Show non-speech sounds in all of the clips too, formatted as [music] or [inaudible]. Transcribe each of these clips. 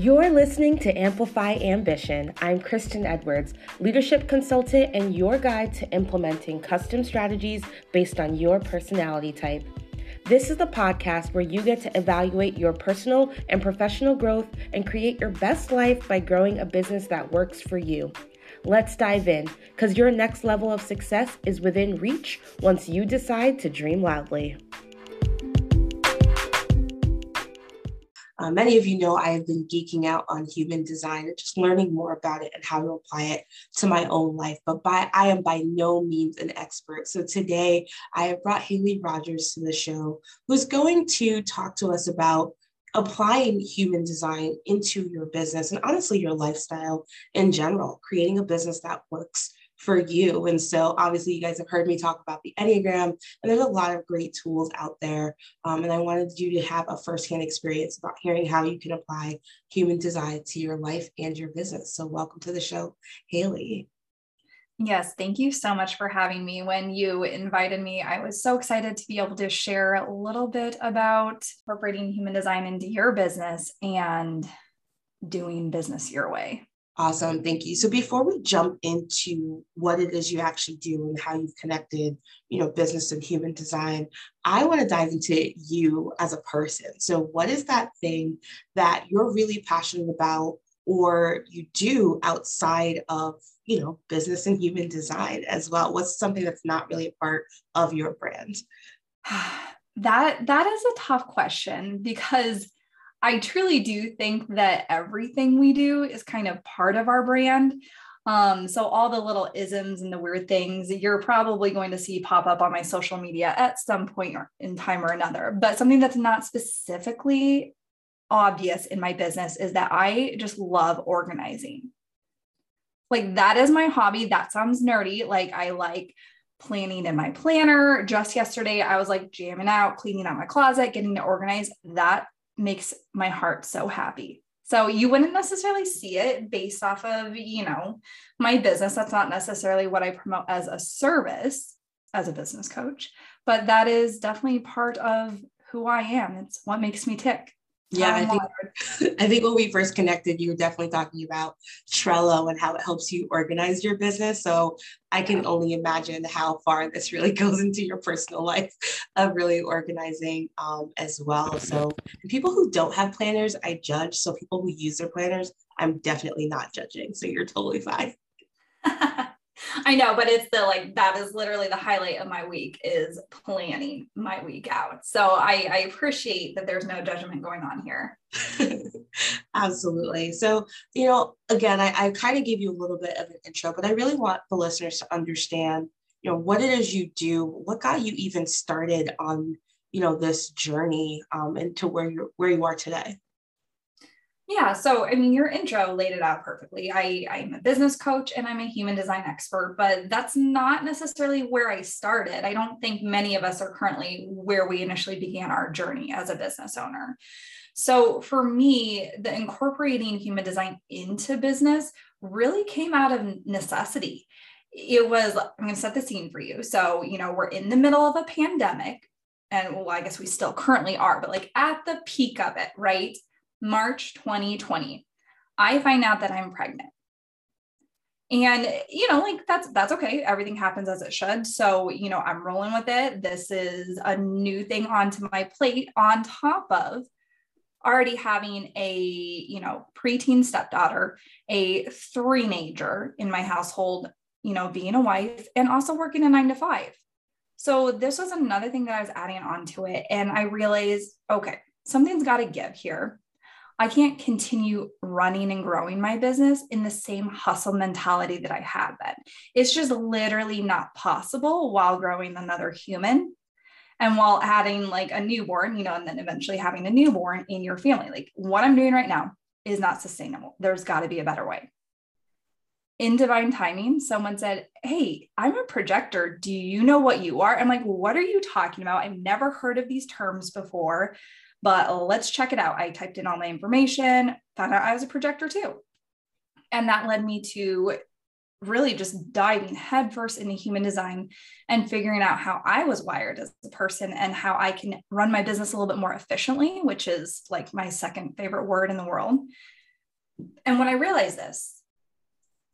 You're listening to Amplify Ambition. I'm Kristen Edwards, leadership consultant and your guide to implementing custom strategies based on your personality type. This is the podcast where you get to evaluate your personal and professional growth and create your best life by growing a business that works for you. Let's dive in because your next level of success is within reach once you decide to dream loudly. Uh, many of you know I have been geeking out on human design and just learning more about it and how to apply it to my own life. But by I am by no means an expert. So today I have brought Haley Rogers to the show, who's going to talk to us about applying human design into your business and honestly your lifestyle in general, creating a business that works for you. And so, obviously, you guys have heard me talk about the Enneagram, and there's a lot of great tools out there. Um, and I wanted you to have a firsthand experience about hearing how you can apply human design to your life and your business. So, welcome to the show, Haley. Yes, thank you so much for having me. When you invited me, I was so excited to be able to share a little bit about incorporating human design into your business and doing business your way. Awesome. Thank you. So before we jump into what it is you actually do and how you've connected, you know, business and human design, I want to dive into you as a person. So what is that thing that you're really passionate about or you do outside of, you know, business and human design as well? What's something that's not really a part of your brand? [sighs] that that is a tough question because I truly do think that everything we do is kind of part of our brand. Um, so all the little isms and the weird things you're probably going to see pop up on my social media at some point in time or another. But something that's not specifically obvious in my business is that I just love organizing. Like that is my hobby. That sounds nerdy. Like I like planning in my planner. Just yesterday, I was like jamming out, cleaning out my closet, getting to organize. That makes my heart so happy. So you wouldn't necessarily see it based off of, you know, my business. That's not necessarily what I promote as a service as a business coach, but that is definitely part of who I am. It's what makes me tick. Yeah, I think [laughs] I think when we first connected, you were definitely talking about Trello and how it helps you organize your business. So I can only imagine how far this really [laughs] goes into your personal life of really organizing um, as well. So people who don't have planners, I judge. So people who use their planners, I'm definitely not judging. So you're totally fine. [laughs] I know, but it's the like that is literally the highlight of my week is planning my week out. So I, I appreciate that there's no judgment going on here. [laughs] Absolutely. So, you know, again, I, I kind of gave you a little bit of an intro, but I really want the listeners to understand, you know, what it is you do, what got you even started on, you know, this journey um, and to where you're where you are today. Yeah. So, I mean, your intro laid it out perfectly. I, I'm a business coach and I'm a human design expert, but that's not necessarily where I started. I don't think many of us are currently where we initially began our journey as a business owner. So, for me, the incorporating human design into business really came out of necessity. It was, I'm going to set the scene for you. So, you know, we're in the middle of a pandemic. And well, I guess we still currently are, but like at the peak of it, right? March 2020, I find out that I'm pregnant. And you know, like that's that's okay. Everything happens as it should. So, you know, I'm rolling with it. This is a new thing onto my plate on top of already having a, you know, preteen stepdaughter, a three-nager in my household, you know, being a wife and also working a 9 to 5. So, this was another thing that I was adding onto it and I realized, okay, something's got to give here. I can't continue running and growing my business in the same hustle mentality that I had then. It's just literally not possible while growing another human and while adding like a newborn, you know, and then eventually having a newborn in your family. Like what I'm doing right now is not sustainable. There's got to be a better way. In divine timing, someone said, Hey, I'm a projector. Do you know what you are? I'm like, What are you talking about? I've never heard of these terms before but let's check it out. I typed in all my information, found out I was a projector too. And that led me to really just diving headfirst into human design and figuring out how I was wired as a person and how I can run my business a little bit more efficiently, which is like my second favorite word in the world. And when I realized this,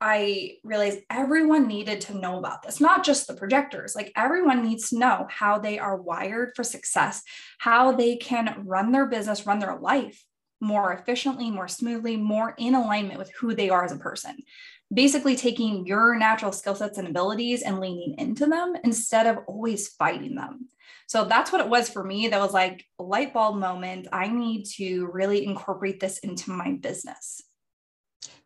I realized everyone needed to know about this, not just the projectors. Like everyone needs to know how they are wired for success, how they can run their business, run their life more efficiently, more smoothly, more in alignment with who they are as a person. Basically, taking your natural skill sets and abilities and leaning into them instead of always fighting them. So that's what it was for me. That was like light bulb moment. I need to really incorporate this into my business.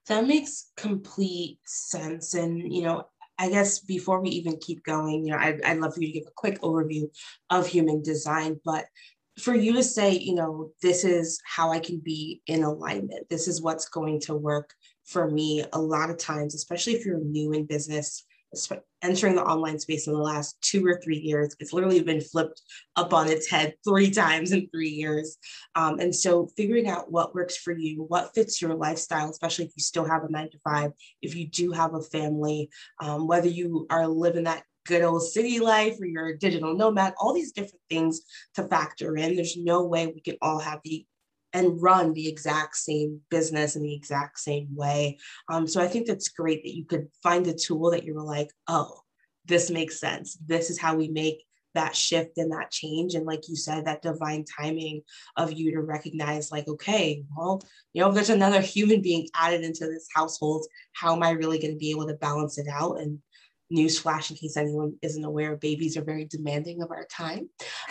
That makes complete sense. And, you know, I guess before we even keep going, you know, I'd, I'd love for you to give a quick overview of human design, but for you to say, you know, this is how I can be in alignment, this is what's going to work for me a lot of times, especially if you're new in business, entering the online space in the last two or three years. It's literally been flipped up on its head three [laughs] times in three years. Um, and so figuring out what works for you, what fits your lifestyle, especially if you still have a nine to five, if you do have a family, um, whether you are living that good old city life or you're a digital nomad, all these different things to factor in. There's no way we can all have the and run the exact same business in the exact same way. Um, so I think that's great that you could find a tool that you were like, oh, this makes sense. This is how we make that shift and that change. And like you said, that divine timing of you to recognize, like, okay, well, you know, if there's another human being added into this household, how am I really going to be able to balance it out? And newsflash in case anyone isn't aware babies are very demanding of our time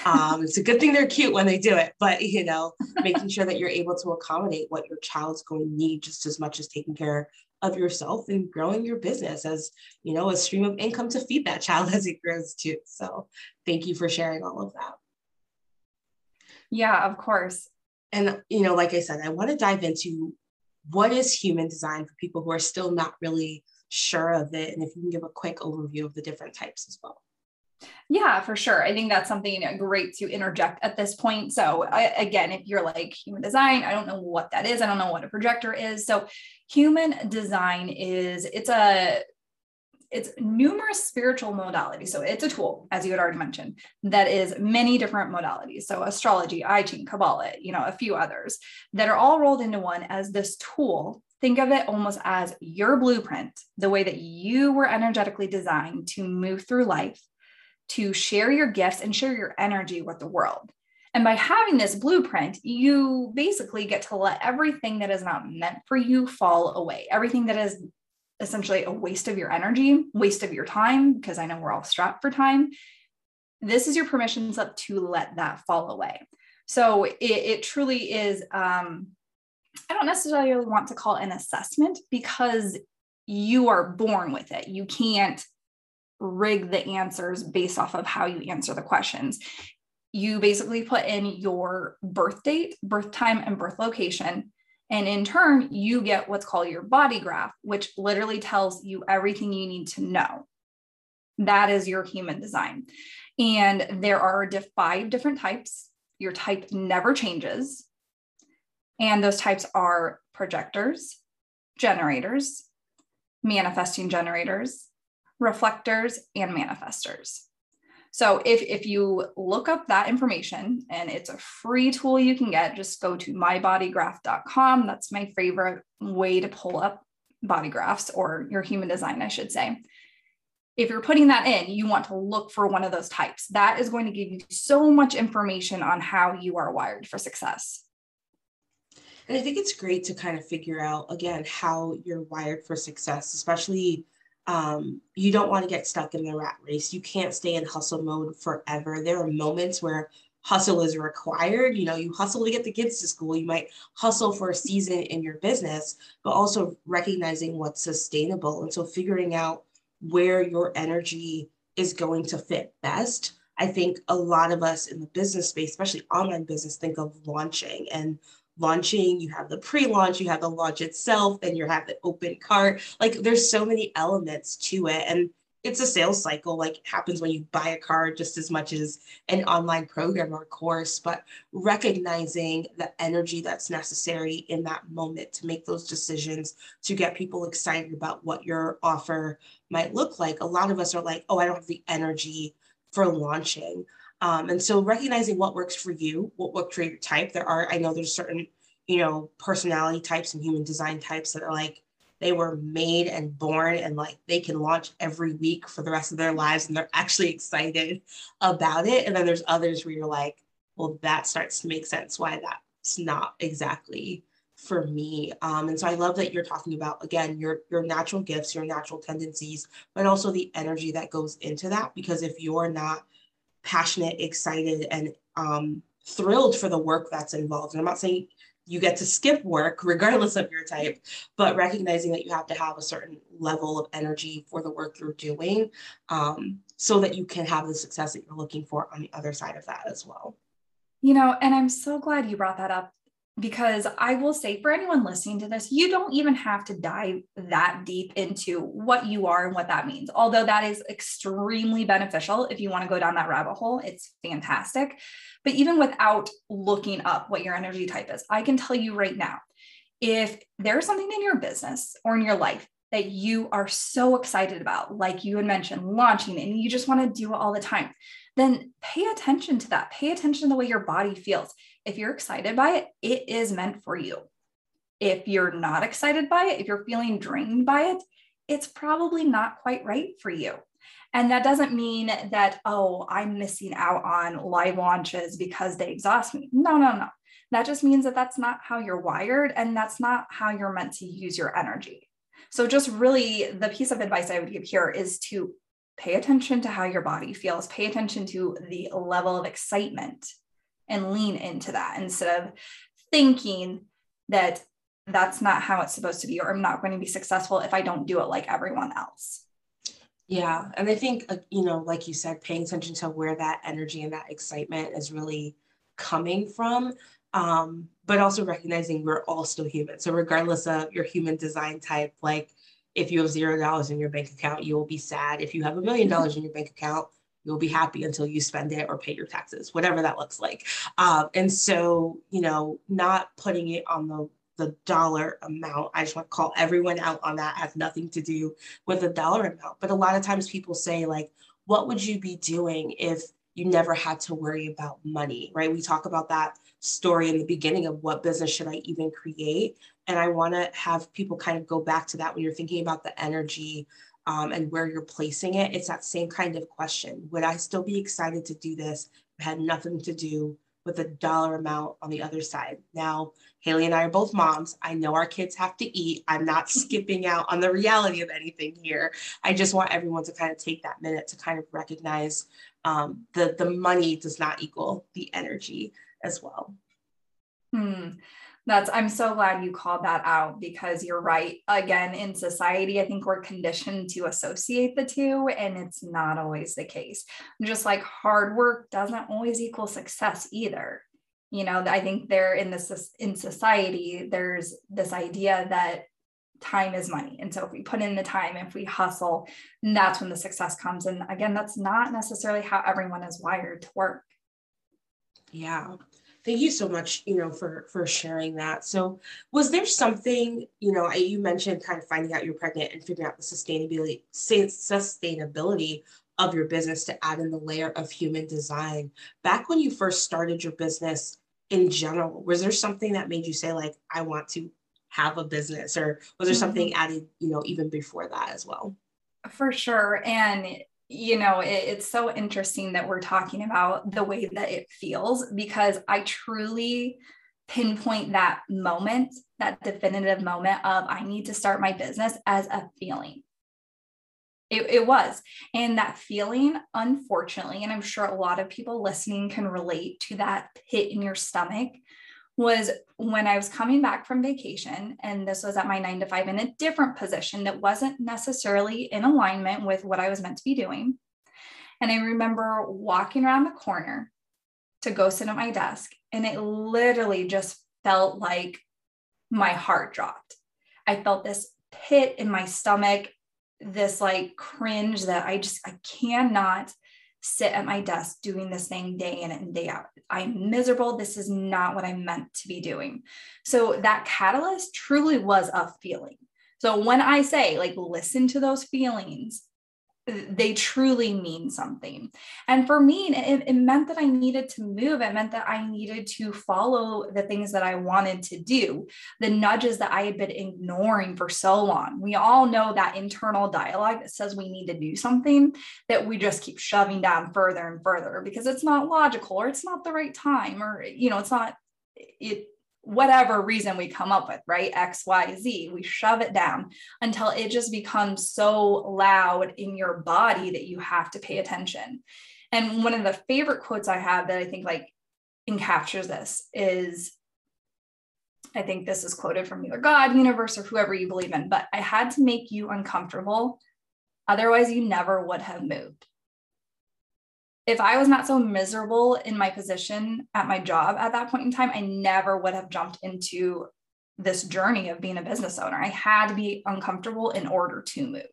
um, it's a good thing they're cute when they do it but you know making sure that you're able to accommodate what your child's going to need just as much as taking care of yourself and growing your business as you know a stream of income to feed that child [laughs] as it grows too. So thank you for sharing all of that. Yeah of course. And you know like i said i want to dive into what is human design for people who are still not really sure of it and if you can give a quick overview of the different types as well yeah, for sure. I think that's something great to interject at this point. So, I, again, if you're like human design, I don't know what that is. I don't know what a projector is. So, human design is it's a it's numerous spiritual modalities. So it's a tool, as you had already mentioned, that is many different modalities. So astrology, I Ching, Kabbalah, you know, a few others that are all rolled into one as this tool think of it almost as your blueprint, the way that you were energetically designed to move through life, to share your gifts and share your energy with the world. And by having this blueprint, you basically get to let everything that is not meant for you fall away. Everything that is essentially a waste of your energy, waste of your time, because I know we're all strapped for time. This is your permission slip to let that fall away. So it, it truly is um, I don't necessarily want to call it an assessment because you are born with it. You can't rig the answers based off of how you answer the questions. You basically put in your birth date, birth time, and birth location. And in turn, you get what's called your body graph, which literally tells you everything you need to know. That is your human design. And there are five different types. Your type never changes. And those types are projectors, generators, manifesting generators, reflectors, and manifestors. So if, if you look up that information and it's a free tool you can get, just go to mybodygraph.com. That's my favorite way to pull up body graphs or your human design, I should say. If you're putting that in, you want to look for one of those types. That is going to give you so much information on how you are wired for success. And I think it's great to kind of figure out, again, how you're wired for success, especially um, you don't want to get stuck in the rat race. You can't stay in hustle mode forever. There are moments where hustle is required. You know, you hustle to get the kids to school. You might hustle for a season in your business, but also recognizing what's sustainable. And so figuring out where your energy is going to fit best. I think a lot of us in the business space, especially online business, think of launching and launching, you have the pre-launch, you have the launch itself, then you have the open cart. Like there's so many elements to it. And it's a sales cycle, like happens when you buy a car just as much as an online program or course, but recognizing the energy that's necessary in that moment to make those decisions to get people excited about what your offer might look like. A lot of us are like, oh, I don't have the energy for launching. Um, and so recognizing what works for you, what works for your type. There are, I know there's certain you know, personality types and human design types that are like, they were made and born and like they can launch every week for the rest of their lives and they're actually [laughs] excited about it. And then there's others where you're like, well, that starts to make sense why that's not exactly for me. Um, and so I love that you're talking about again your your natural gifts, your natural tendencies, but also the energy that goes into that. Because if you're not passionate, excited, and um, thrilled for the work that's involved, and I'm not saying you get to skip work regardless of your type, but recognizing that you have to have a certain level of energy for the work you're doing um, so that you can have the success that you're looking for on the other side of that as well. You know, and I'm so glad you brought that up because I will say for anyone listening to this, you don't even have to dive that deep into what you are and what that means. Although that is extremely beneficial if you want to go down that rabbit hole, it's fantastic. But even without looking up what your energy type is, I can tell you right now if there's something in your business or in your life that you are so excited about, like you had mentioned, launching, and you just want to do it all the time, then pay attention to that. Pay attention to the way your body feels if you're excited by it, it is meant for you. If you're not excited by it, if you're feeling drained by it, it's probably not quite right for you. And that doesn't mean that, oh, I'm missing out on live launches because they exhaust me. No, no, no. That just means that that's not how you're wired and that's not how you're meant to use your energy. So, just really the piece of advice I would give here is to pay attention to how your body feels, pay attention to the level of excitement and lean into that instead of thinking that that's not how it's supposed to be or i'm not going to be successful if i don't do it like everyone else. Yeah and i think you know like you said paying attention to where that energy and that excitement is really coming from um, but also recognizing we're all still human so regardless of your human design type like if you have zero dollars in your bank account you will be sad if you have a million dollars in your bank account you'll be happy until you spend it or pay your taxes, whatever that looks like. Um, and so, you know, not putting it on the the dollar amount. I just want to call everyone out on that. has nothing to do with the dollar amount. But a lot of times people say, like, what would you be doing if you never had to worry about money, right? We talk about that story in the beginning of what business should I even create. And I want to have people kind of go back to that when you're thinking about the energy um, and where you're placing it, it's that same kind of question. Would I still be excited to do this? Had nothing to do with the dollar amount on the other side. Now, Haley and I are both moms. I know our kids have to eat. I'm not [laughs] skipping out on the reality of anything here. I just want everyone to kind of take that minute to kind of recognize um, the the money does not equal the energy as well. Hmm. That's, I'm so glad you called that out because you're right. Again, in society, I think we're conditioned to associate the two, and it's not always the case. Just like hard work doesn't always equal success either. You know, I think there in this in society, there's this idea that time is money. And so if we put in the time, if we hustle, that's when the success comes. And again, that's not necessarily how everyone is wired to work. Yeah. Thank you so much you know for for sharing that. So was there something you know you mentioned kind of finding out you're pregnant and figuring out the sustainability sustainability of your business to add in the layer of human design. Back when you first started your business in general was there something that made you say like i want to have a business or was there mm-hmm. something added you know even before that as well? For sure. And you know, it, it's so interesting that we're talking about the way that it feels because I truly pinpoint that moment, that definitive moment of I need to start my business as a feeling. It, it, was. And that feeling, unfortunately, and I'm sure a lot of people listening can relate to that pit in your stomach was when I was coming back from vacation, and this was at my nine to five in a different position that wasn't necessarily in alignment with what I was meant to be doing. And I remember walking around the corner to go sit at my desk, and it literally just felt like my heart dropped. I felt this pit in my stomach, this like cringe that I just, I cannot sit at my desk doing this thing day in and day out. I'm miserable. This is not what I'm meant to be doing. So that catalyst truly was a feeling. So when I say like listen to those feelings, they truly mean something. And for me, it, it, meant that I needed to move. It meant that I needed to follow the things that I wanted to do, the nudges that I had been ignoring for so long. We all know that internal dialogue that says we need to do something that we just keep shoving down further and further because it's not logical or it's not the right time or, you know, it's not, it whatever reason we come up with, right? X, Y, Z. We shove it down until it just becomes so loud in your body that you have to pay attention. And one of the favorite quotes I have that I think like encaptures this is I think this is quoted from either God, universe, or whoever you believe in, but I had to make you uncomfortable. Otherwise, you never would have moved if I was not so miserable in my position at my job at that point in time, I never would have jumped into this journey of being a business owner. I had to be uncomfortable in order to move.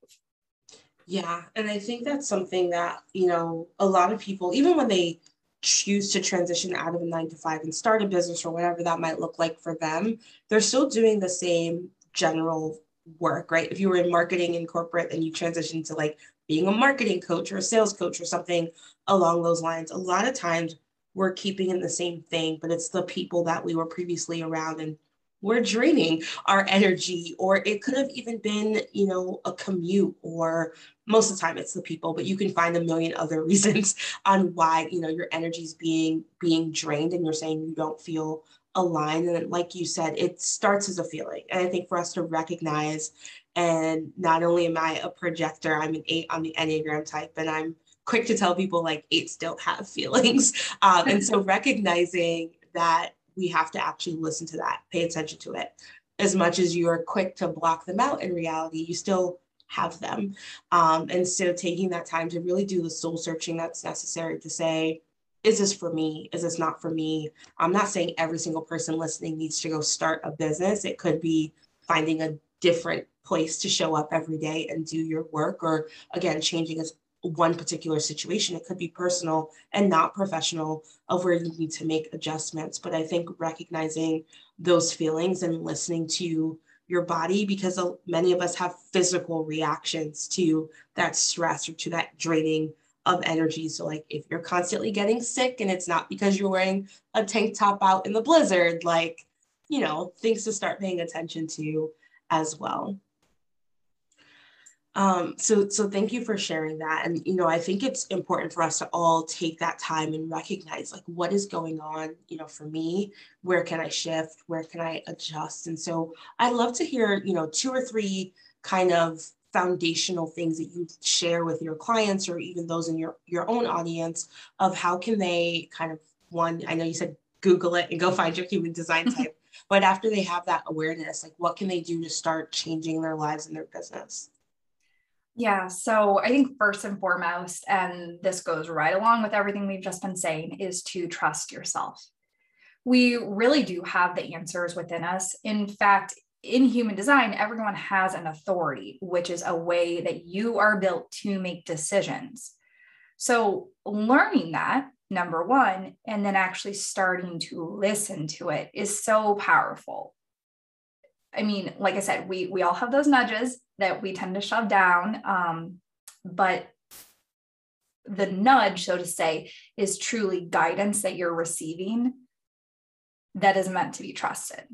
Yeah. And I think that's something that, you know, a lot of people, even when they choose to transition out of a nine to five and start a business or whatever that might look like for them, they're still doing the same general work, right? If you were in marketing in corporate and you transition to like being a marketing coach or a sales coach or something along those lines. A lot of times we're keeping in the same thing, but it's the people that we were previously around and we're draining our energy or it could have even been you know a commute or most of the time it's the people but you can find a million [laughs] other reasons on why you know your energy is being being drained and you're saying you don't feel aligned and like you said it starts as a feeling and i think for us to recognize and not only am I a projector, I'm an eight on the Enneagram type, and I'm quick to tell people like eights don't have feelings. Um, and so [laughs] recognizing that we have to actually listen to that, pay attention to it. As much as you are quick to block them out in reality, you still have them. Um, and so taking that time to really do the soul searching that's necessary to say, is this for me? Is this not for me? I'm not saying every single person listening needs to go start a business. It could be finding a different place to show up every day and do your work or again changing as one particular situation it could be personal and not professional of where you need to make adjustments but i think recognizing those feelings and listening to your body because many of us have physical reactions to that stress or to that draining of energy. So, like if you're constantly getting sick and it's not because you're wearing a tank top out in the blizzard, like, you know, things to start paying attention to as well. Um, so, so thank you for sharing that. And, you know, I think it's important for us to all take that time and recognize like what is going on, you know, for me, where can I shift? Where can I adjust? And so I'd love to hear, you know, two or three kind of foundational things that you share with your clients or even those in your, your own audience of how can they kind of one, I know you said Google it and go find your human design [laughs] type, but after they have that awareness, like what can they do to start changing their lives and their business? Yeah. So I think first and foremost, and this goes right along with everything we've just been saying, is to trust yourself. We really do have the answers within us. In fact, in human design, everyone has an authority, which is a way that you are built to make decisions. So, learning that, number one, and then actually starting to listen to it is so powerful. I mean, like I said, we we all have those nudges that we tend to shove down, um, but the nudge, so to say, is truly guidance that you're receiving that is meant to be trusted.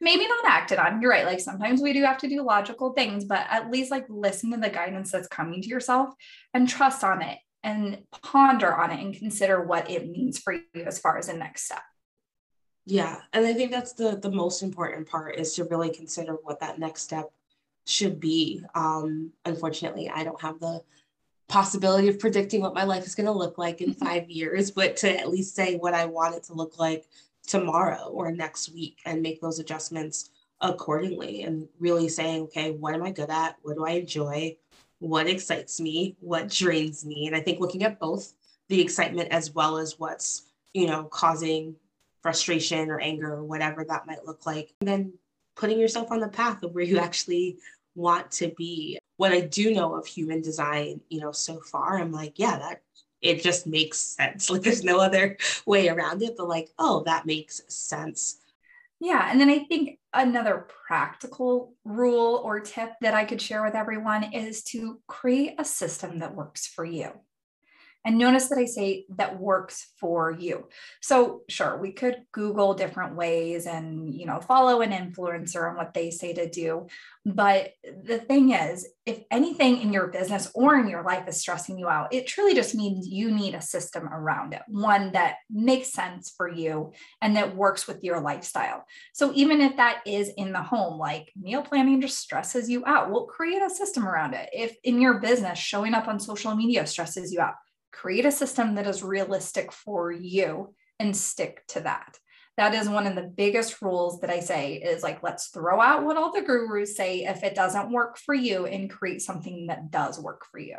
Maybe not acted on. You're right. Like sometimes we do have to do logical things, but at least like listen to the guidance that's coming to yourself and trust on it and ponder on it and consider what it means for you as far as the next step. Yeah, and I think that's the the most important part is to really consider what that next step should be. Um, unfortunately, I don't have the possibility of predicting what my life is going to look like in [laughs] five years, but to at least say what I want it to look like tomorrow or next week and make those adjustments accordingly and really saying, okay, what am I good at? What do I enjoy? What excites me? What drains me? And I think looking at both the excitement as well as what's, you know, causing frustration or anger or whatever that might look like. And then putting yourself on the path of where you [laughs] actually want to be. What I do know of human design, you know, so far, I'm like, yeah, that it just makes sense. [laughs] Like there's no other way around it, but like, oh, that makes sense. Yeah. And then I think another practical rule or tip that I could share with everyone is to create a system that works for you. And notice that I say that works for you. So sure, we could Google different ways and, you know, follow an influencer and what they say to do. But the thing is, if anything in your business or in your life is stressing you out, it truly just means you need a system around it, one that makes sense for you and that works with your lifestyle. So even if that is in the home, like meal planning just stresses you out, we'll create a system around it. If in your business, showing up on social media stresses you out, create a system that is realistic for you and stick to that. That is one of the biggest rules that i say is like let's throw out what all the gurus say. If it doesn't work for you and create something that does work for you.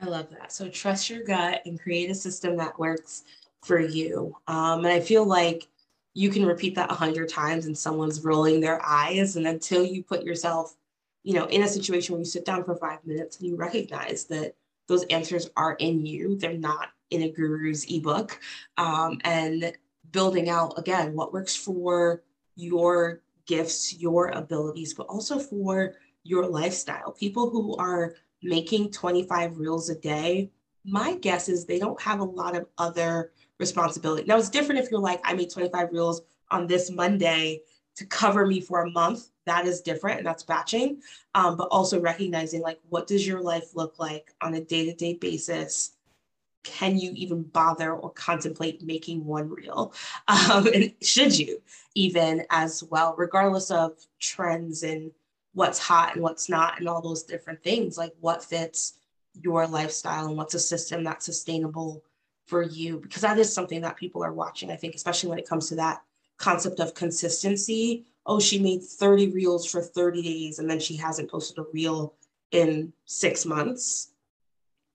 I love that. So trust your gut and create a system that works for you. Um, and i feel like you can repeat that a hundred times and someone's rolling their eyes. And until you put yourself you know in a situation where you sit down for five minutes and you recognize that those answers are in you. They're not in a guru's ebook. Um, and building out again what works for your gifts, your abilities, but also for your lifestyle. People who are making 25 reels a day, my guess is they don't have a lot of other responsibility. Now it's different if you're like, I made 25 reels on this Monday to cover me for a month that is different and that's batching. Um, but also recognizing like what does your life look like on a day-to-day basis? Can you even bother or contemplate making one reel? [laughs] Um, and should you even as well regardless of trends and what's hot and what's not and all those different things like what fits your lifestyle and what's a system that's sustainable for you? Because that is something that people are watching i think especially when it comes to that concept of consistency oh, she made 30 reels for 30 days and then she hasn't posted a reel in six months.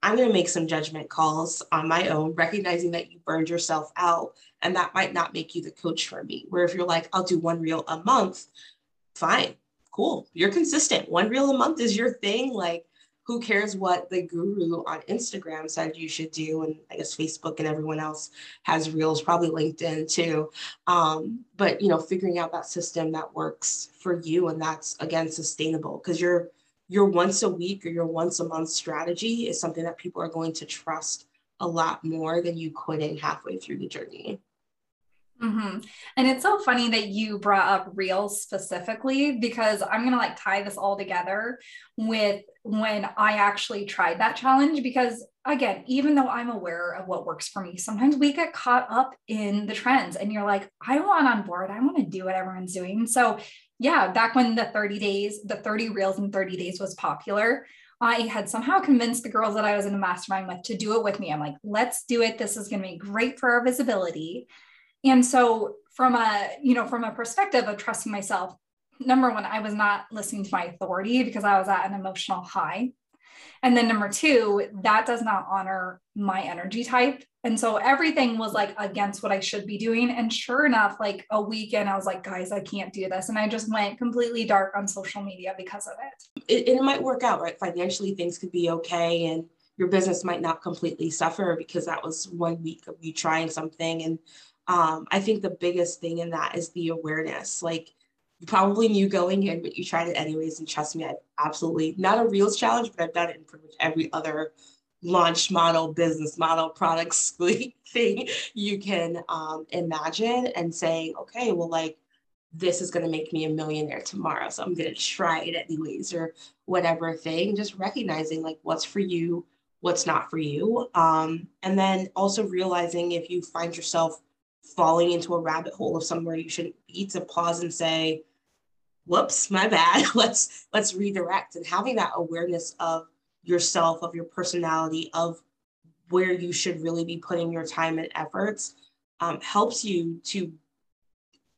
I'm going to make some judgment calls on my own, recognizing that you burned yourself out and that might not make you the coach for me. Where if you're like, I'll do one reel a month, fine, cool. You're consistent. One reel a month is your thing. Like, who cares what the guru on Instagram said you should do? And I guess Facebook and everyone else has reels, probably LinkedIn too. Um, but you know, figuring out that system that works for you and that's again sustainable because your your once a week or your once a month strategy is something that people are going to trust a lot more than you quitting halfway through the journey. Mm-hmm. And it's so funny that you brought up reels specifically because I'm going to like tie this all together with when I actually tried that challenge. Because again, even though I'm aware of what works for me, sometimes we get caught up in the trends and you're like, I want on board, I want to do what everyone's doing. So, yeah, back when the 30 days, the 30 reels in 30 days was popular, I had somehow convinced the girls that I was in a mastermind with to do it with me. I'm like, let's do it. This is going to be great for our visibility. And so from a, you know, from a perspective of trusting myself, number one, I was not listening to my authority because I was at an emotional high. And then number two, that does not honor my energy type. And so everything was like against what I should be doing. And sure enough, like a weekend, I was like, guys, I can't do this. And I just went completely dark on social media because of it. It, it might work out, right? Financially, things could be okay. And your business might not completely suffer because that was one week of you trying something. And um, I think the biggest thing in that is the awareness. Like you probably knew going in, but you tried it anyways. And trust me, I absolutely not a reels challenge, but I've done it in pretty much every other launch model, business model, product [laughs] thing you can um, imagine and saying, okay, well, like this is going to make me a millionaire tomorrow. So I'm going to try it anyways, or whatever thing. Just recognizing like what's for you, what's not for you. Um, and then also realizing if you find yourself falling into a rabbit hole of somewhere you shouldn't be to pause and say whoops my bad. [laughs] Let's let's redirect and having that awareness of yourself of your personality of where you should really be putting your time and efforts um, helps you to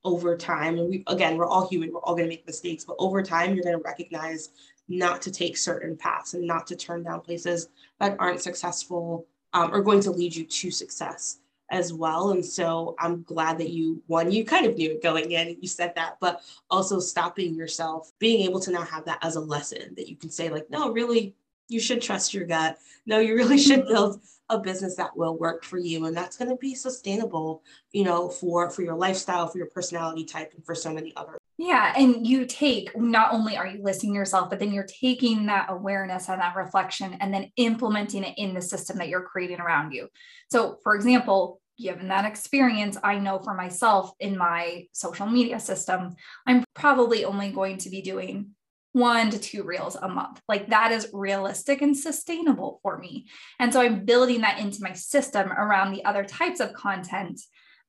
over time and we again we're all human we're all going to make mistakes but over time you're going to recognize not to take certain paths and not to turn down places that aren't successful um, or going to lead you to success as well. And so I'm glad that you, one, you kind of knew it going in, you said that, but also stopping yourself, being able to now have that as a lesson that you can say, like, no, really, you should trust your gut. No, you really mm-hmm. should build a business that will work for you and that's going to be sustainable, you know, for for your lifestyle, for your personality type and for so many other yeah. And you take not only are you listening to yourself, but then you're taking that awareness and that reflection and then implementing it in the system that you're creating around you. So, for example, given that experience, I know for myself in my social media system, I'm probably only going to be doing one to two reels a month. Like that is realistic and sustainable for me. And so I'm building that into my system around the other types of content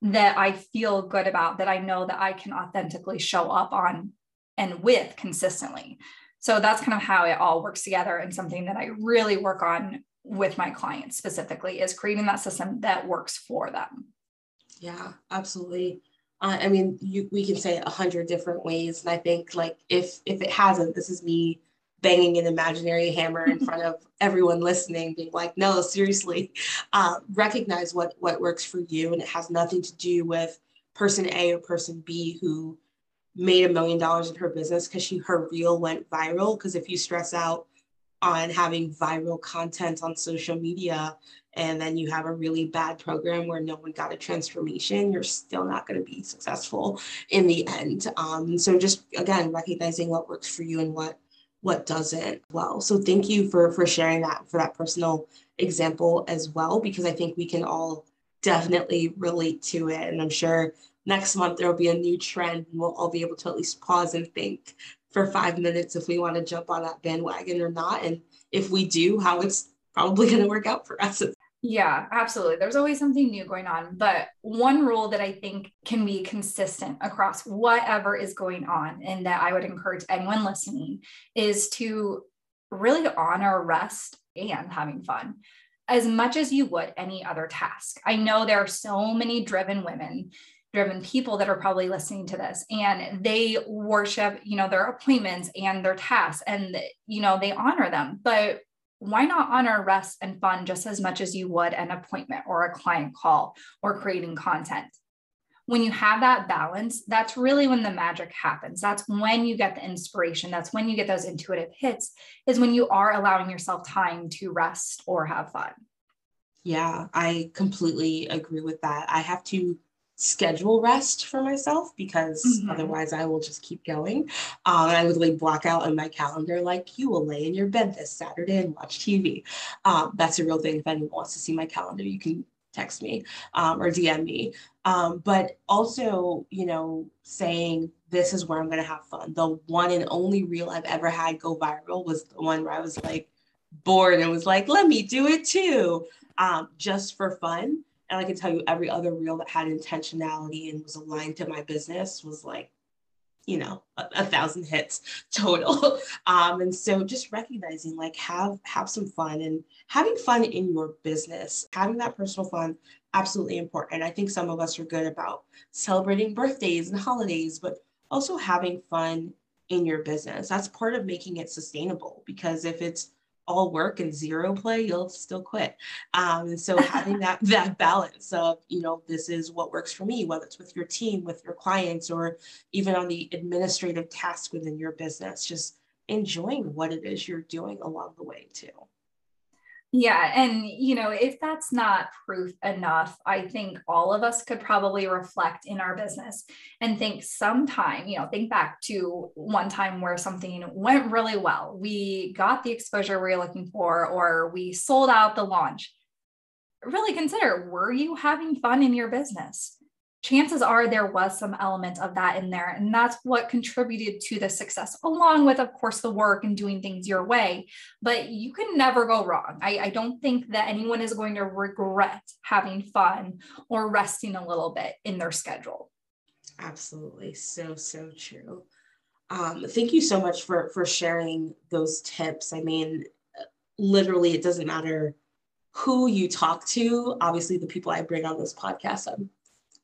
that I feel good about, that I know that I can authentically show up on and with consistently. So that's kind of how it all works together and something that I really work on with my clients specifically is creating that system that works for them. Yeah, absolutely. Uh, I mean, you, we can say a hundred different ways, and I think like if if it hasn't, this is me banging an imaginary hammer in front of everyone listening, being like, no, seriously, uh, recognize what what works for you, and it has nothing to do with person A or person B who made a million dollars in her business because she her reel went viral. Because if you stress out on having viral content on social media and then you have a really bad program where no one got a transformation, you're still not going to be successful in the end. Um, so just again, recognizing what works for you and what what doesn't well. So thank you for for sharing that for that personal example as well because i think we can all definitely relate to it. And i'm sure next month there will be a new trend and we'll all be able to at least pause and think for five minutes if we want to jump on that bandwagon or not. And if we do how it's probably going to work out for us yeah, absolutely. There's always something new going on. But one rule that I think can be consistent across whatever is going on, and that I would encourage anyone listening, is to really honor rest and having fun as much as you would any other task. I know there are so many driven women driven people that are probably listening to this and they worship you know their appointments and their tasks and you know they honor them but why not honor rest and fun just as much as you would an appointment or a client call or creating content? When you have that balance, that's really when the magic happens. That's when you get the inspiration. That's when you get those intuitive hits, is when you are allowing yourself time to rest or have fun. Yeah, I completely agree with that. I have to schedule rest for myself because mm-hmm. otherwise I will just keep going. Um, I would like block out on my calendar like you will lay in your bed this Saturday and watch TV. Um, that's a real thing. If anyone wants to see my calendar, you can text me um, or DM me. Um, but also, you know, saying this is where I'm going to have fun. The one and only reel I've ever had go viral was the one where I was like bored and was like, let me do it too, um, just for fun and I can tell you every other reel that had intentionality and was aligned to my business was like, you know, a, a thousand hits [laughs] total. um, and so just recognizing like have have some fun and having fun in your business, having that personal fun, absolutely important. I think some of us are good about celebrating birthdays and holidays, but also having fun in your business. That's part of making it sustainable because if it's all work and zero play, you'll still quit. Um, and so having that [laughs] that balance of, you know, this is what works for me, whether it's with your team, with your clients, or even on the administrative task within your business, just enjoying what it is you're doing along the way too. Yeah. And, you know, if that's not proof enough, I think all of us could probably reflect in our business and think sometime, you know, think back to one time where something went really well. We got the exposure we were looking for, or we sold out the launch. Really consider were you having fun in your business? Chances are there was some element of that in there. And that's what contributed to the success, along with, of course, the work and doing things your way. But you can never go wrong. I, I don't think that anyone is going to regret having fun or resting a little bit in their schedule. Absolutely. So, so true. Um, thank you so much for for sharing those tips. I mean, literally, it doesn't matter who you talk to. Obviously, the people I bring on this podcast, I'm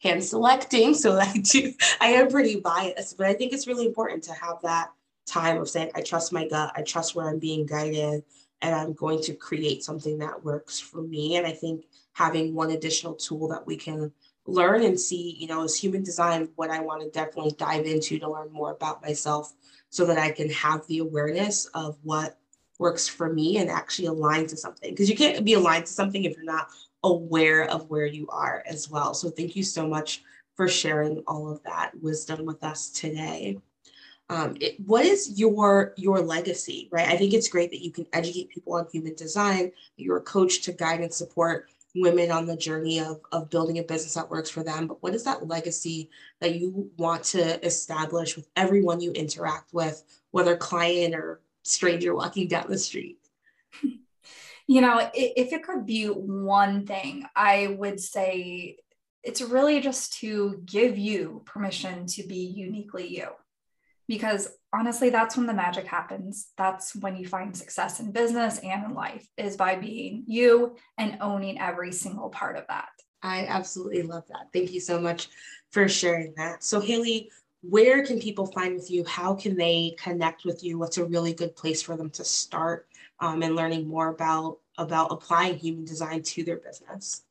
hand selecting. So I do, I am pretty biased, but I think it's really important to have that time of saying, I trust my gut, I trust where I'm being guided, and I'm going to create something that works for me. And I think having one additional tool that we can learn and see, you know, as human design, what I want to definitely dive into to learn more about myself so that I can have the awareness of what works for me and actually align to something because you can't be aligned to something if you're not aware of where you are as well. So thank you so much for sharing all of that wisdom with us today. Um, it, what is your your legacy, right? I think it's great that you can educate people on human design. You're a coach to guide and support women on the journey of, of building a business that works for them. But what is that legacy that you want to establish with everyone you interact with, whether client or stranger walking down the street? [laughs] You know, if it could be one thing, I would say it's really just to give you permission to be uniquely you. Because honestly, that's when the magic happens. That's when you find success in business and in life, is by being you and owning every single part of that. I absolutely love that. Thank you so much for sharing that. So, Haley, where can people find with you? How can they connect with you? What's a really good place for them to start um, and learning more about about applying human design to their business?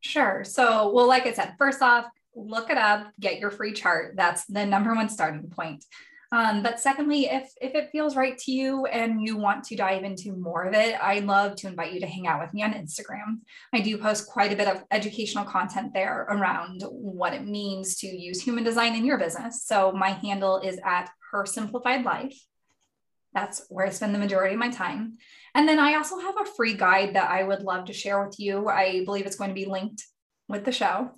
Sure. So, well, like I said, first off, look it up, get your free chart. That's the number one starting point. Um, but secondly, if if it feels right to you and you want to dive into more of it, I'd love to invite you to hang out with me on Instagram. I do post quite a bit of educational content there around what it means to use human design in your business. So my handle is at her simplified life. That's where I spend the majority of my time. And then I also have a free guide that I would love to share with you. I believe it's going to be linked with the show.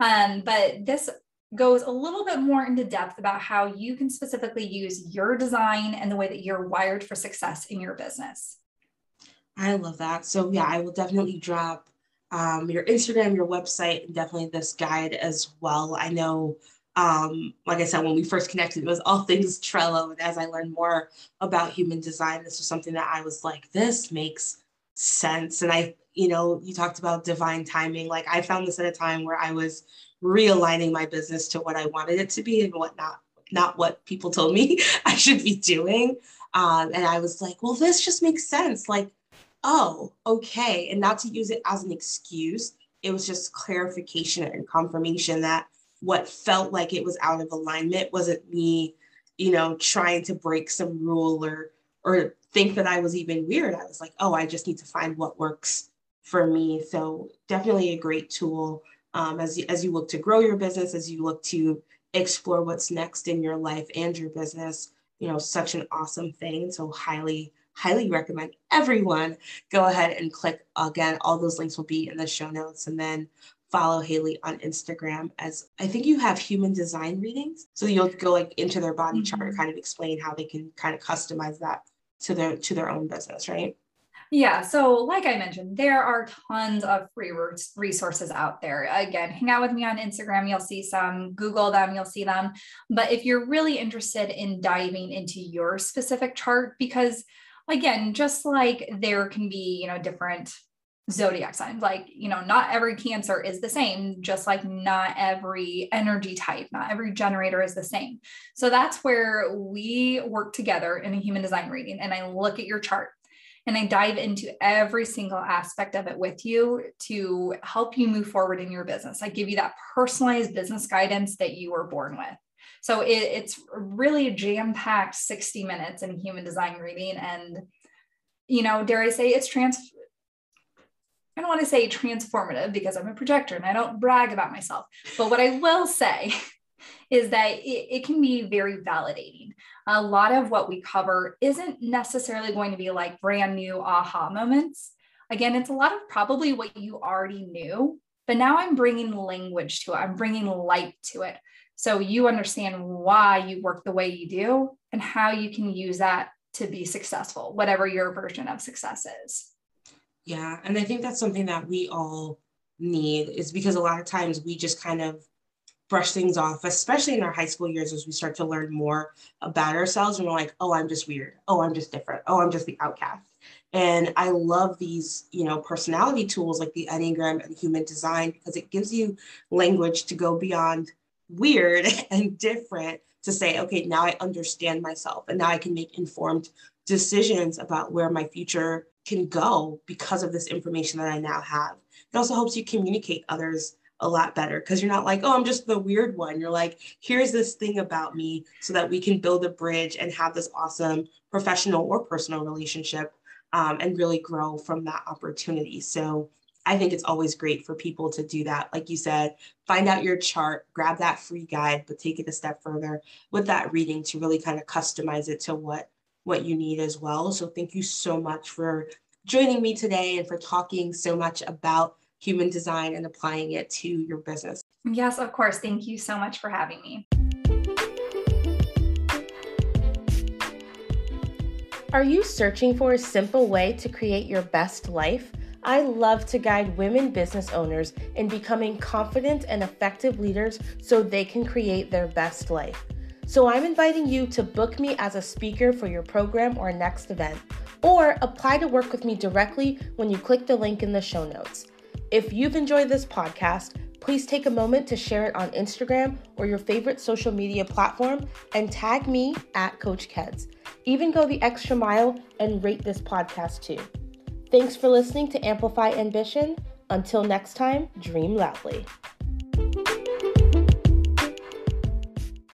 Um, but this goes a little bit more into depth about how you can specifically use your design and the way that you're wired for success in your business. I love that. So, yeah, I will definitely drop um, your Instagram, your website, and definitely this guide as well. I know, um, like I said, when we first connected, it was all things Trello. And as I learned more about human design, this was something that I was like, this makes sense. And I, you know, you talked about divine timing. Like, I found this at a time where I was realigning my business to what I wanted it to be and what not not what people told me [laughs] I should be doing. Um, and I was like, well, this just makes sense. Like, oh, okay. And not to use it as an excuse, it was just clarification and confirmation that what felt like it was out of alignment wasn't me, you know, trying to break some rule or or think that I was even weird. I was like, oh, I just need to find what works for me. So definitely a great tool um, as, as you look to grow your business, as you look to explore what's next in your life and your business, you know, such an awesome thing. So highly, highly recommend everyone go ahead and click again. All those links will be in the show notes and then follow Haley on Instagram as I think you have human design readings. So you'll go like into their body mm-hmm. chart, kind of explain how they can kind of customize that to their to their own business, right? Yeah. So, like I mentioned, there are tons of free resources out there. Again, hang out with me on Instagram. You'll see some, Google them, you'll see them. But if you're really interested in diving into your specific chart, because again, just like there can be, you know, different zodiac signs, like, you know, not every Cancer is the same, just like not every energy type, not every generator is the same. So, that's where we work together in a human design reading. And I look at your chart and I dive into every single aspect of it with you to help you move forward in your business. I give you that personalized business guidance that you were born with. So it, it's really a jam packed 60 minutes in human design reading. And, you know, dare I say it's trans. I don't want to say transformative because I'm a projector and I don't brag about myself. But what I will say [laughs] is that it, it can be very validating. A lot of what we cover isn't necessarily going to be like brand new aha moments. Again, it's a lot of probably what you already knew, but now I'm bringing language to it, I'm bringing light to it. So you understand why you work the way you do and how you can use that to be successful, whatever your version of success is. Yeah. And I think that's something that we all need is because a lot of times we just kind of brush things off, especially in our high school years as we start to learn more about ourselves. And we're like, oh, I'm just weird. Oh, I'm just different. Oh, I'm just the outcast. And I love these, you know, personality tools like the Enneagram and human design because it gives you language to go beyond weird [laughs] and different to say, okay, now I understand myself and now I can make informed decisions about where my future can go because of this information that I now have. It also helps you communicate others a lot better because you're not like, oh, I'm just the weird one. You're like, here's this thing about me so that we can build a bridge and have this awesome professional or personal relationship um, and really grow from that opportunity. So I think it's always great for people to do that. Like you said, find out your chart, grab that free guide, but take it a step further with that reading to really kind of customize it to what what you need as well. So thank you so much for joining me today and for talking so much about human design and applying it to your business. Yes, of course. Thank you so much for having me. Are you searching for a simple way to create your best life? I love to guide women business owners in becoming confident and effective leaders so they can create their best life. So I'm inviting you to book me as a speaker for your program or next event, or apply to work with me directly when you click the link in the show notes. If you've enjoyed this podcast, please take a moment to share it on Instagram or your favorite social media platform and tag me at Coach Keds. Even go the extra mile and rate this podcast too. Thanks for listening to Amplify Ambition. Until next time, dream loudly.